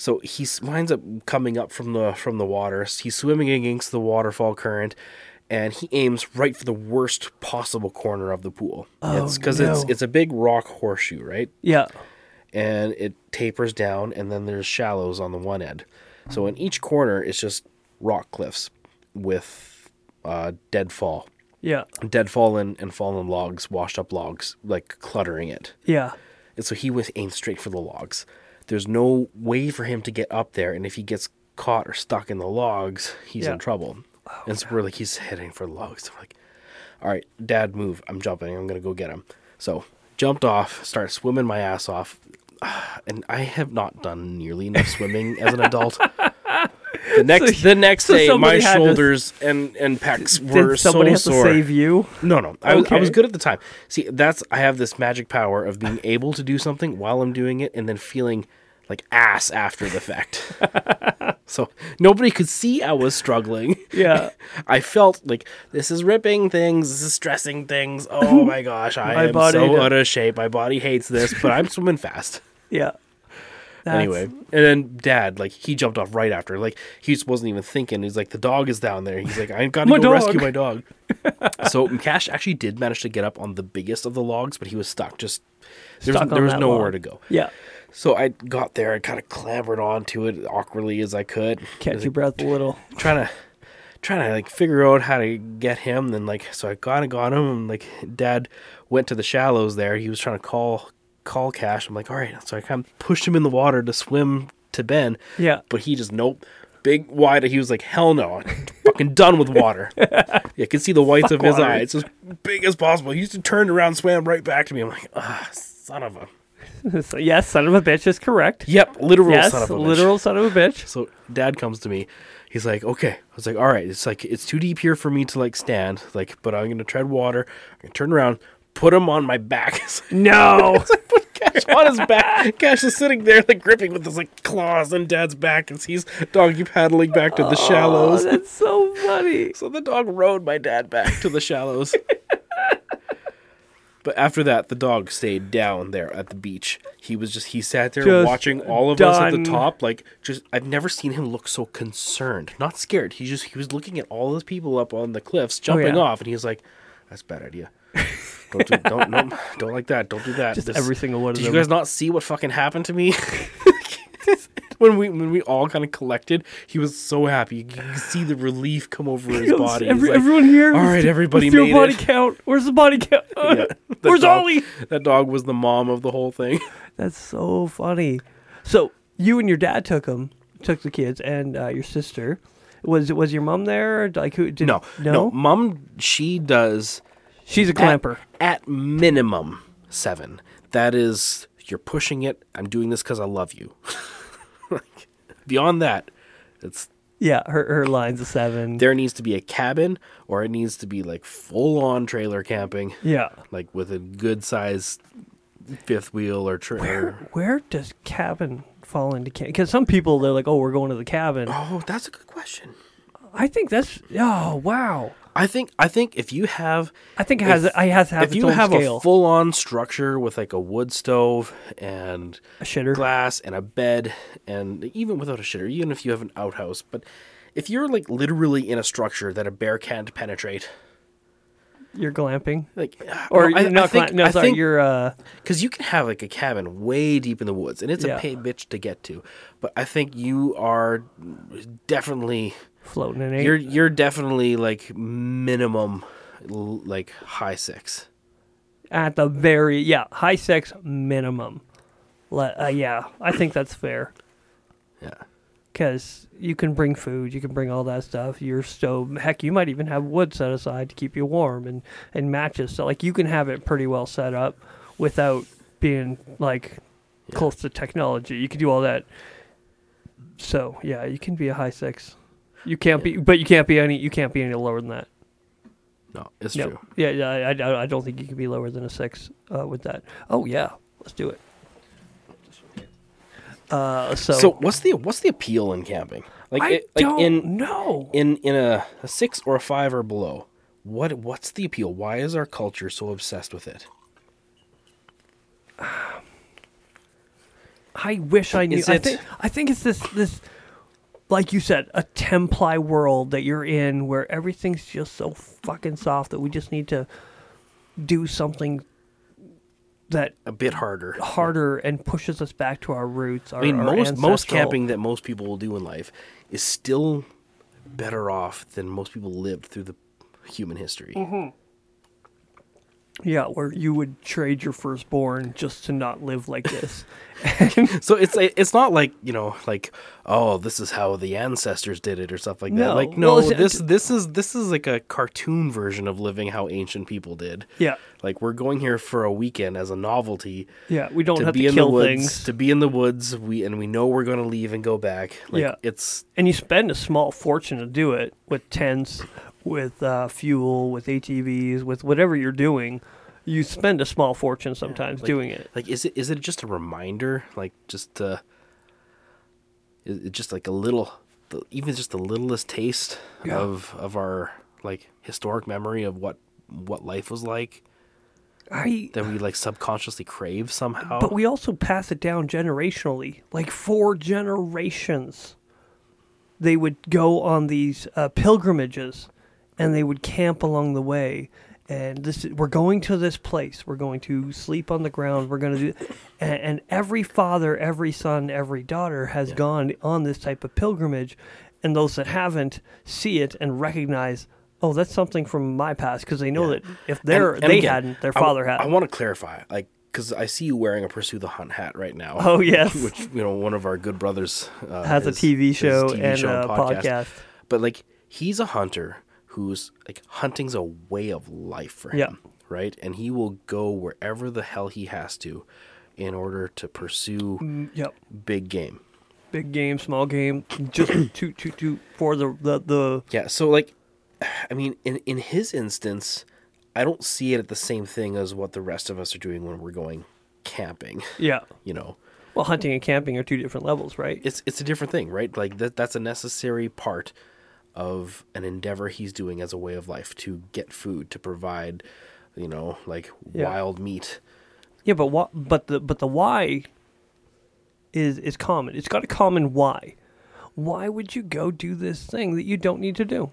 so he winds up coming up from the from the water he's swimming against the waterfall current and he aims right for the worst possible corner of the pool Oh, it's because it's it's a big rock horseshoe right Yeah. and it tapers down, and then there's shallows on the one end. So in each corner, it's just rock cliffs with uh, deadfall, Yeah. deadfall and, and fallen logs, washed up logs, like cluttering it. Yeah. And so he was aimed straight for the logs. There's no way for him to get up there, and if he gets caught or stuck in the logs, he's Yeah. in trouble. Oh, and so we're like, he's heading for the logs. I'm like, all right, Dad, move. I'm jumping. I'm gonna go get him. So jumped off, started swimming my ass off, and I have not done nearly enough swimming as an adult. The next, the next so day, my somebody had to- shoulders and and pecs were Did somebody so have to save you? No, no. I, was, I was good at the time. See, that's I have this magic power of being able to do something while I'm doing it and then feeling like ass after the fact. so nobody could see I was struggling. Yeah. I felt like this is ripping things, this is stressing things. Oh my gosh, I My am body so d- out of shape. My body hates this, but I'm swimming fast. Yeah. That's- Anyway, and then dad, like he jumped off right after. Like he just wasn't even thinking. He's like, the dog is down there. He's like, I gotta go dog. rescue my dog. so Cash actually did manage to get up on the biggest of the logs, but he was stuck. Just there was, there was nowhere log. to go. Yeah. So I got there and kind of clambered onto it awkwardly as I could, Catch your breath a little. trying to trying to like figure out how to get him. Then like so I kind of got him. And like dad went to the shallows there. He was trying to call call Cash. I'm like, all right. So I kind of pushed him in the water to swim to Ben. Yeah. But he just nope. Big wide. He was like, hell no, I'm fucking done with water. yeah, I could see the whites Fuck of his water. eyes, as big as possible. He just turned around, swam right back to me. I'm like, ah, son of a. So, yes, son of a bitch is correct. Yep, literal yes, son of a. bitch. literal son of a bitch. So dad comes to me. He's like, okay. I was like, all right. It's like it's too deep here for me to like stand. Like, but I'm gonna tread water. I'm gonna turn around, put him on my back. No. put Cash on his back. Cash is sitting there like gripping with his like claws on dad's back as he's doggy paddling back to the oh, shallows. that's so funny. So the dog rode my dad back to the shallows. But after that, the dog stayed down there at the beach. He was just he sat there Just watching all of us at the top. Like just I've never seen him look so concerned, not scared. He just he was looking at all those people up on the cliffs oh, jumping yeah. off, and he was like, "That's a bad idea. Don't do don't no, don't like that. Don't do that." Just This- every single one of did them. you guys not see what fucking happened to me? when we when we all kind of collected, he was so happy. You could see the relief come over his body. Every, like, everyone here. All right, everybody what's your body it." count? Where's the body count? Yeah, Where's dog- Ollie? That dog was the mom of the whole thing. That's so funny. So you and your dad took them, took the kids, and uh, your sister. Was was your mom there? Like who? Did, No, no, no, mom. She does She's a at, glamper. at minimum seven. That is, you're pushing it. I'm doing this because I love you. like, beyond that, it's Yeah, her her line's a seven. there needs to be a cabin or it needs to be like full on trailer camping, yeah. like with a good size fifth wheel or Where trailer. where does cabin fall into cabin? Because some people they're like, oh, we're going to the cabin. Oh, that's a good question. I think that's oh wow. I think I think if you have I think it has If- it has to have if you have scale. a full on structure with like a wood stove and A shitter. glass and a bed and even without a shitter, even if you have an outhouse, but if you're like literally in a structure that a bear can't penetrate, You're glamping, like or no, I, you're not I think, gla- no, I sorry, think you're uh, because you can have like a cabin way deep in the woods and it's Yeah. a pain bitch to get to, but I think you are definitely floating in 8 you're you're definitely like minimum like high six. at the very yeah high sex minimum. Le- uh, yeah, I think that's fair Yeah. because you can bring food, you can bring all that stuff. Your stove, heck, you might even have wood set aside to keep you warm and and matches. So like you can have it pretty well set up without being like Yeah. close to technology. You can do all that. So yeah, you can be a high six. You can't be, but you can't be any. You can't be any lower than that. No, it's Yep. true. Yeah, yeah. I, I, I don't think you can be lower than a six uh, with that. Oh yeah, let's do it. Uh, so, So, what's the what's the appeal in camping? Like I it, like don't in know. in in a, a six or a five or below. What what's the appeal? Why is our culture so obsessed with it? I wish I knew. Is I think I think it's this this like you said, a Templi world that you're in where everything's just so fucking soft that we just need to do something that A bit harder. harder and pushes us back to our roots. Our, I mean, our most most camping that most people will do in life is still better off than most people lived through the human history. Mm-hmm. Yeah, where you would trade your firstborn just to not live like this. So it's it's not like you know like oh this is how the ancestors did it or stuff like that. No. Like no, Well, this this is this is like a cartoon version of living how ancient people did. yeah, Like we're going here for a weekend as a novelty. yeah. We don't to have be to in the kill woods, things. to be in the woods, we and we know we're going to leave and go back. Like Yeah. it's and you spend a small fortune to do it with tents, with uh, fuel, with ATVs, with whatever you're doing. You spend a small fortune sometimes like- doing it. like is it is it just a reminder like just uh is it just like a little the, even just the littlest taste Yeah. of of our like historic memory of what what life was like I that we like subconsciously crave somehow But we also pass it down generationally, like four generations. They would go on these uh, pilgrimages, and they would camp along the way. And this, we're going to this place. We're going to sleep on the ground. We're going to do, and, and every father, every son, every daughter has gone on this type of pilgrimage, and those that haven't see it and recognize, oh, that's something from my past, because they know that if they're And- and they again, hadn't, their I- father had. I want to clarify like because I see you wearing a Pursue the Hunt hat right now. Oh, yes. which you know one of our good brothers uh, has a TV show TV and show a podcast. But like he's a hunter who's like hunting's a way of life for him. Yeah. right? And he will go wherever the hell he has to in order to pursue Mm, Yep. big game. Big game, small game, just to to to for the the the Yeah, so like I mean in in his instance, I don't see it at the same thing as what the rest of us are doing when we're going camping, yeah. you know. Well, hunting and camping are two different levels, right? It's it's a different thing, right? Like that that's a necessary part of an endeavor he's doing as a way of life to get food, to provide, you know, like Yeah. wild meat. Yeah, but what? But the but the why is is common. It's got a common why. Why would you go do this thing that you don't need to do?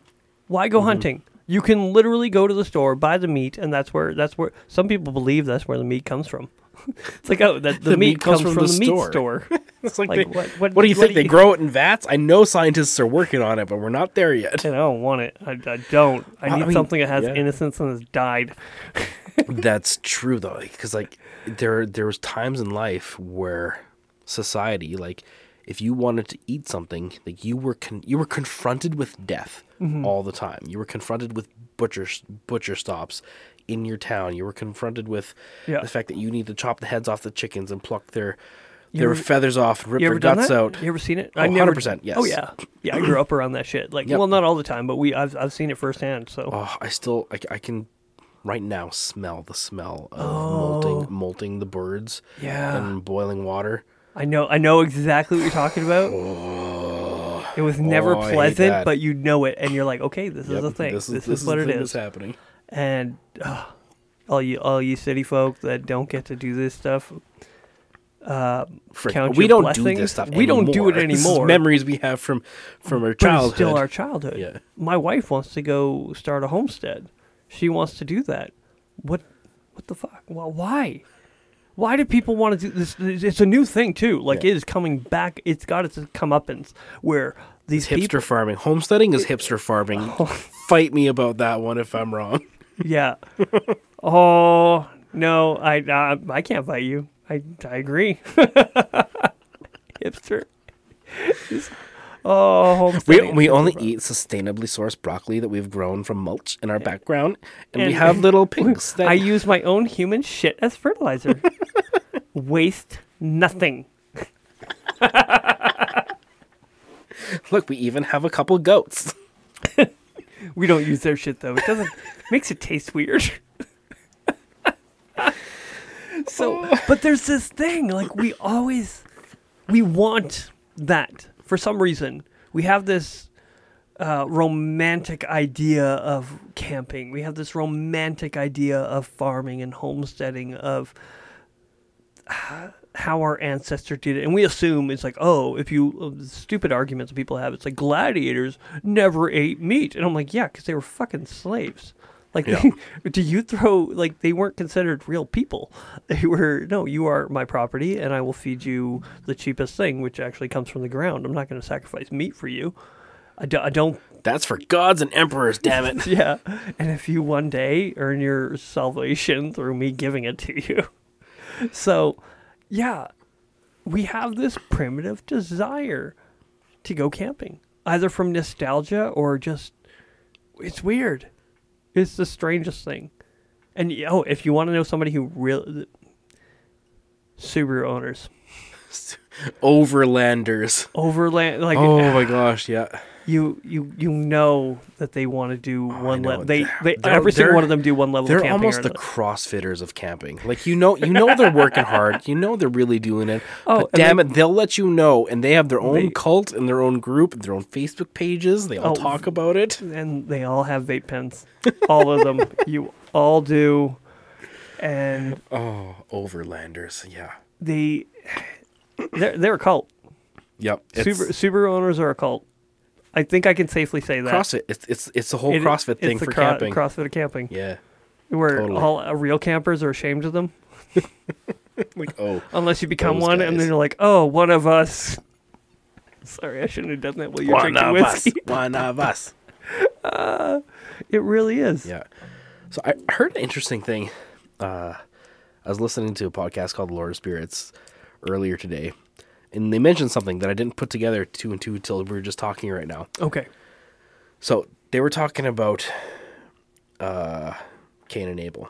Why Mm-hmm. go hunting? You can literally go to the store, buy the meat, and that's where that's where some people believe that's where the meat comes from. it's like oh, that the, meat, comes, from, the, meat store. It's like, Like, they, what- what, what- do you what think? do they grow it in vats? I know scientists are working on it, but we're not there yet. and I don't want it. I, I don't. I I need mean, something that has yeah. innocence and has died. That's true though, because like there there was times in life where society, like if you wanted to eat something, like you were con- you were confronted with death Mm-hmm. all the time. You were confronted with butcher butcher stops in your town. You were confronted with Yeah. the fact that you need to chop the heads off the chickens and pluck their You their ever- feathers off, and rip their guts out. You ever seen it? Oh, I never- 100%, yes. Oh yeah, yeah. I grew up around that shit. Like, Yep. well, not all the time, but we I've I've seen it firsthand. So Oh, I still I, I can right now smell the smell of Oh. molting molting the birds yeah, and boiling water. I know I know exactly what you're talking about. Oh. it was never Oh, pleasant, but you know it, and you're like, okay, this is Yep, a thing. This, is, the what it thing is. happening. And uh, all you all you city folk that don't get to do this stuff, Frick, count we your don't do blessings. this stuff. We don't do it anymore. Memories we have from from our childhood. still our childhood. Yeah. My wife wants to go start a homestead. She wants to do that. What? What the fuck? Well, why? Why do people want to do this? It's a new thing too. Like Yeah. it is coming back. It's got its comeuppance where these hipster people. farming. Homesteading is hipster farming. Fight me about that one if I'm wrong. Yeah. oh no, I uh, I can't fight you. I I agree. Hipster. oh, We, we only eat sustainably sourced broccoli that we've grown from mulch in our background, and, we have little pigs that I use my own human shit as fertilizer. Waste nothing. look. We even have a couple goats. We don't use their shit though. It doesn't makes it taste weird. so, but there's this thing like we always we want that for some reason. We have this uh, romantic idea of camping. We have this romantic idea of farming and homesteading of how our ancestors did it, and we assume it's like, oh, if you uh, stupid arguments that people have, it's like gladiators never ate meat, and I'm like, yeah, because they were fucking slaves. Like, Yeah. they, do you throw like they weren't considered real people? They were no, you are my property, and I will feed you the cheapest thing, which actually comes from the ground. I'm not going to sacrifice meat for you. I, do, I don't That's for gods and emperors. Damn it. yeah. And if you one day earn your salvation through me giving it to you. So, yeah, we have this primitive desire to go camping, either from nostalgia or just it's weird. It's the strangest thing. And oh, if you want to know somebody who really Subaru owners, Overlanders. overland like Oh my gosh, yeah. you you you know that they want to do oh, one know. level. They they They're- every single one of them do one level. They're camping almost the. CrossFitters of camping. Like you know, you know they're working hard. You know they're really doing it. Oh, but damn they- it, they'll let you know, and they have their own They- cult and their own group, and their own Facebook pages. They all Oh, talk about it. and they all have vape pens. All of them. You all do. And Oh, Overlanders. Yeah. they they're they're a cult. Yep. It's Subaru, Subaru owners are a cult. I think I can safely say that. CrossFit. It's it's it's the whole It- CrossFit it's thing the for cro- camping. CrossFit of camping, yeah. where Totally. all uh, real campers are ashamed of them, Like oh, unless you become Those one, and guys. then you're like, oh, one of us. Sorry, I shouldn't have done that while you're one drinking of us. whiskey. One of us. It really is. Yeah. So I I heard an interesting thing. Uh, I was listening to a podcast called Lord of Spirits earlier today, and they mentioned something that I didn't put together two and two until we were just talking right now. Okay. So they were talking about uh, Cain and Abel,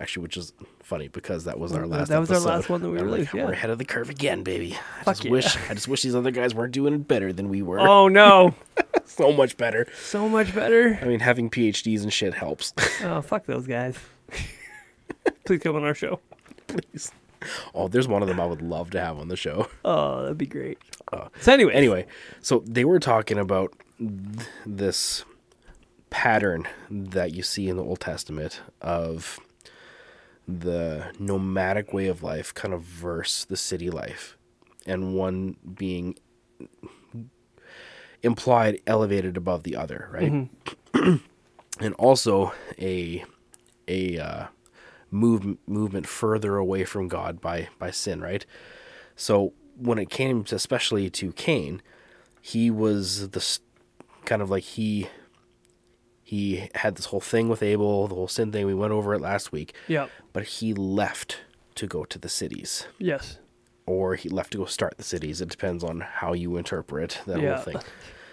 Actually, which is funny because that was our last. That was our last one that we I'm like, yeah. We're ahead of the curve again, baby. I Fuck just yeah. wish. I just wish these other guys weren't doing it better than we were. Oh no, so much better. so much better. I mean, having PhDs and shit helps. Oh fuck those guys. Please come on our show. Please. Oh, there's one of them I would love to have on the show. Oh, that'd be great. Uh, so anyway, Anyway, so they were talking about th- this pattern that you see in the Old Testament of the nomadic way of life kind of versus the city life, and one being implied elevated above the other, right? and also a a uh, move, movement further away from God by by sin, right? So when it came to especially to Cain, he was the s- kind of like he he had this whole thing with Abel, the whole sin thing. We went over it last week, yeah, but he left to go to the cities, yes, or he left to go start the cities. It depends on how you interpret that Yeah. whole thing.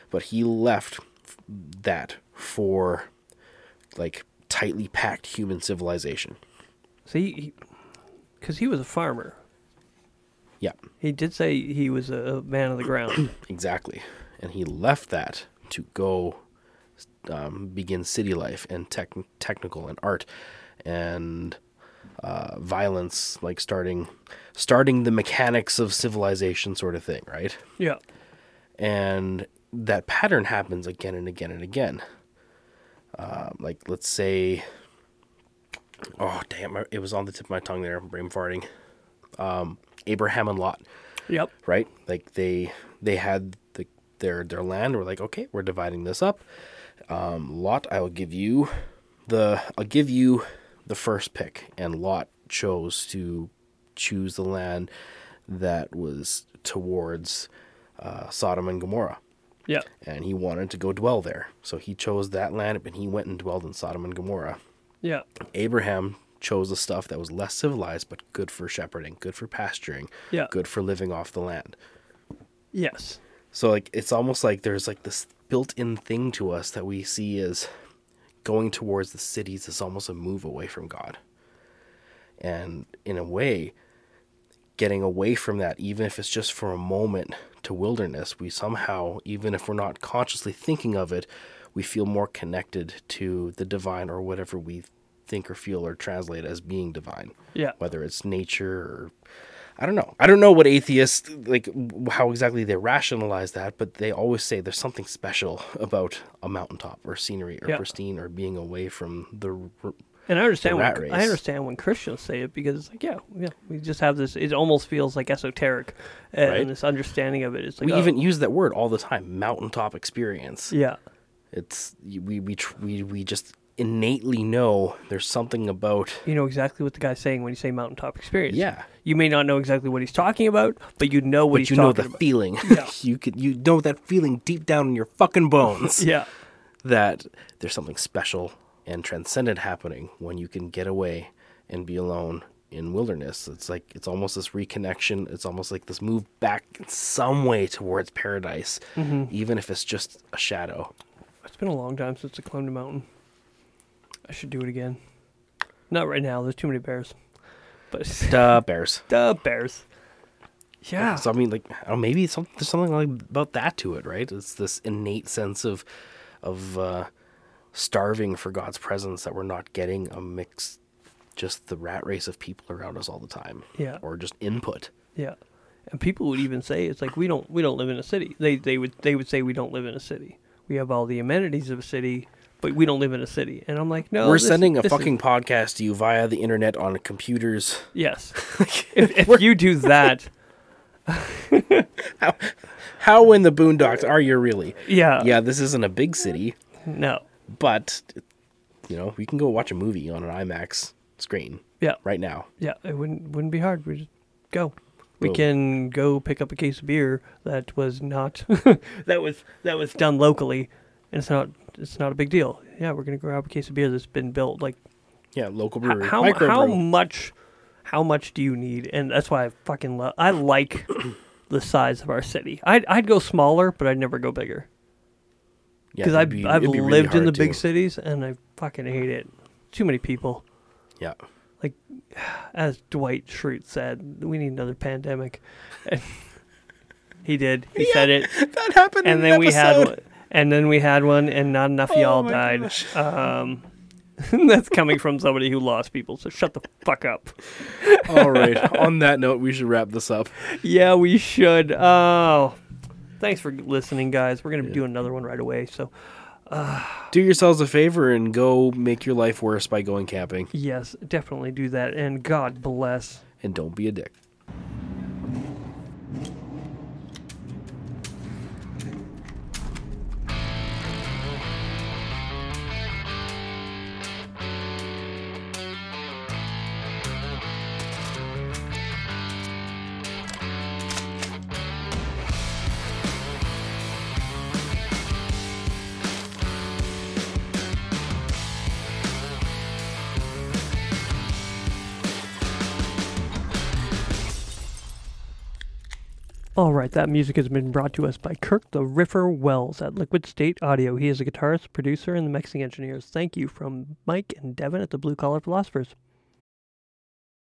But he left that for like tightly packed human civilization. See, because he was a farmer. Yeah, He did say he was a man of the ground. exactly. And he left that to go um, begin city life and tech- technical and art and uh, violence, like starting starting the mechanics of civilization, sort of thing, right? yeah, and that pattern happens again and again and again. Um, like let's say, oh damn, it was on the tip of my tongue there, brain farting. Um, Abraham and Lot, yep, right? Like they they had the their their land. We're like, okay, we're dividing this up. Um, Lot, I will give you the I'll give you the first pick, and Lot chose to choose the land that was towards uh, Sodom and Gomorrah yeah, and he wanted to go dwell there. So he chose that land, and he went and dwelled in Sodom and Gomorrah. Yeah, Abraham chose the stuff that was less civilized, but good for shepherding, good for pasturing, Yeah. good for living off the land. yes, So like it's almost like there's like this built-in thing to us that we see as going towards the cities is almost a move away from God. And in a way, getting away from that, even if it's just for a moment to wilderness, we somehow, even if we're not consciously thinking of it, we feel more connected to the divine or whatever we think or feel or translate as being divine yeah, whether it's nature or I don't know. I don't know what atheists like how exactly they rationalize that, but they always say there's something special about a mountaintop or scenery or Yeah. pristine or being away from the r- And I understand when, race. I understand when Christians say it because it's like, yeah, yeah, we just have this. It almost feels like esoteric, and Right. this understanding of it. It's like, we oh, even use that word all the time, mountaintop experience. yeah, It's we we tr- we we just innately know there's something about you know exactly what the guy's saying when you say mountaintop experience. yeah. you may not know exactly what he's talking about, but you know what But he's you know talking the about. feeling. Yeah. you could you know that feeling deep down in your fucking bones. yeah, that there's something special and transcendent happening when you can get away and be alone in wilderness. It's like it's almost this reconnection. It's almost like this move back in some way towards paradise, mm-hmm. even if it's just a shadow. It's been a long time since I climbed a mountain. I should do it again. Not right now. There's too many bears. But Duh, bears. the bears. Yeah. So I mean, like, I don't maybe some, there's something like about that to it, right? It's this innate sense of of uh, starving for God's presence that we're not getting a mix, just the rat race of people around us all the time, Yeah. or just input. Yeah, and people would even say it's like we don't we don't live in a city. They they would they would say we don't live in a city. We have all the amenities of a city, but we don't live in a city. And I'm like, no, We're this- sending a this is- fucking podcast to you via the internet on computers. yes. if if you do that, how, How in the boondocks are you really? yeah, Yeah, this isn't a big city, no, but you know, we can go watch a movie on an IMAX screen yeah, right now. yeah, it wouldn't wouldn't be hard. We just go. We can go pick up a case of beer that was not that was that was done locally, and it's not it's not a big deal. Yeah, we're gonna grab a case of beer that's been built like Yeah, local brewery. how how much how much do you need? And that's why i fucking love i like the size of our city. I'd, I'd go smaller but i'd never go bigger. Yeah, because it'd i've, be- I've be really lived in the big to- cities and i fucking hate it. Too many people. Yeah, like as Dwight Schrute said, we need another pandemic. And he did. He Yeah, said it, That happened. and in then an we had one, and then we had one, and not enough Oh y'all died. Um, that's coming from somebody who lost people. So shut the fuck up. All right. On that note, we should wrap this up. Yeah, we should. Oh, thanks for listening, guys. We're gonna be Yeah. doing another one right away. So Do yourselves a favor and go make your life worse by going camping. yes, definitely do that. And God bless. And don't be a dick. All right, that music has been brought to us by Kirk the Riffer Wells at Liquid State Audio. He is a guitarist, producer, and the mixing engineers. Thank you from Mike and Devin at the Blue Collar Philosophers.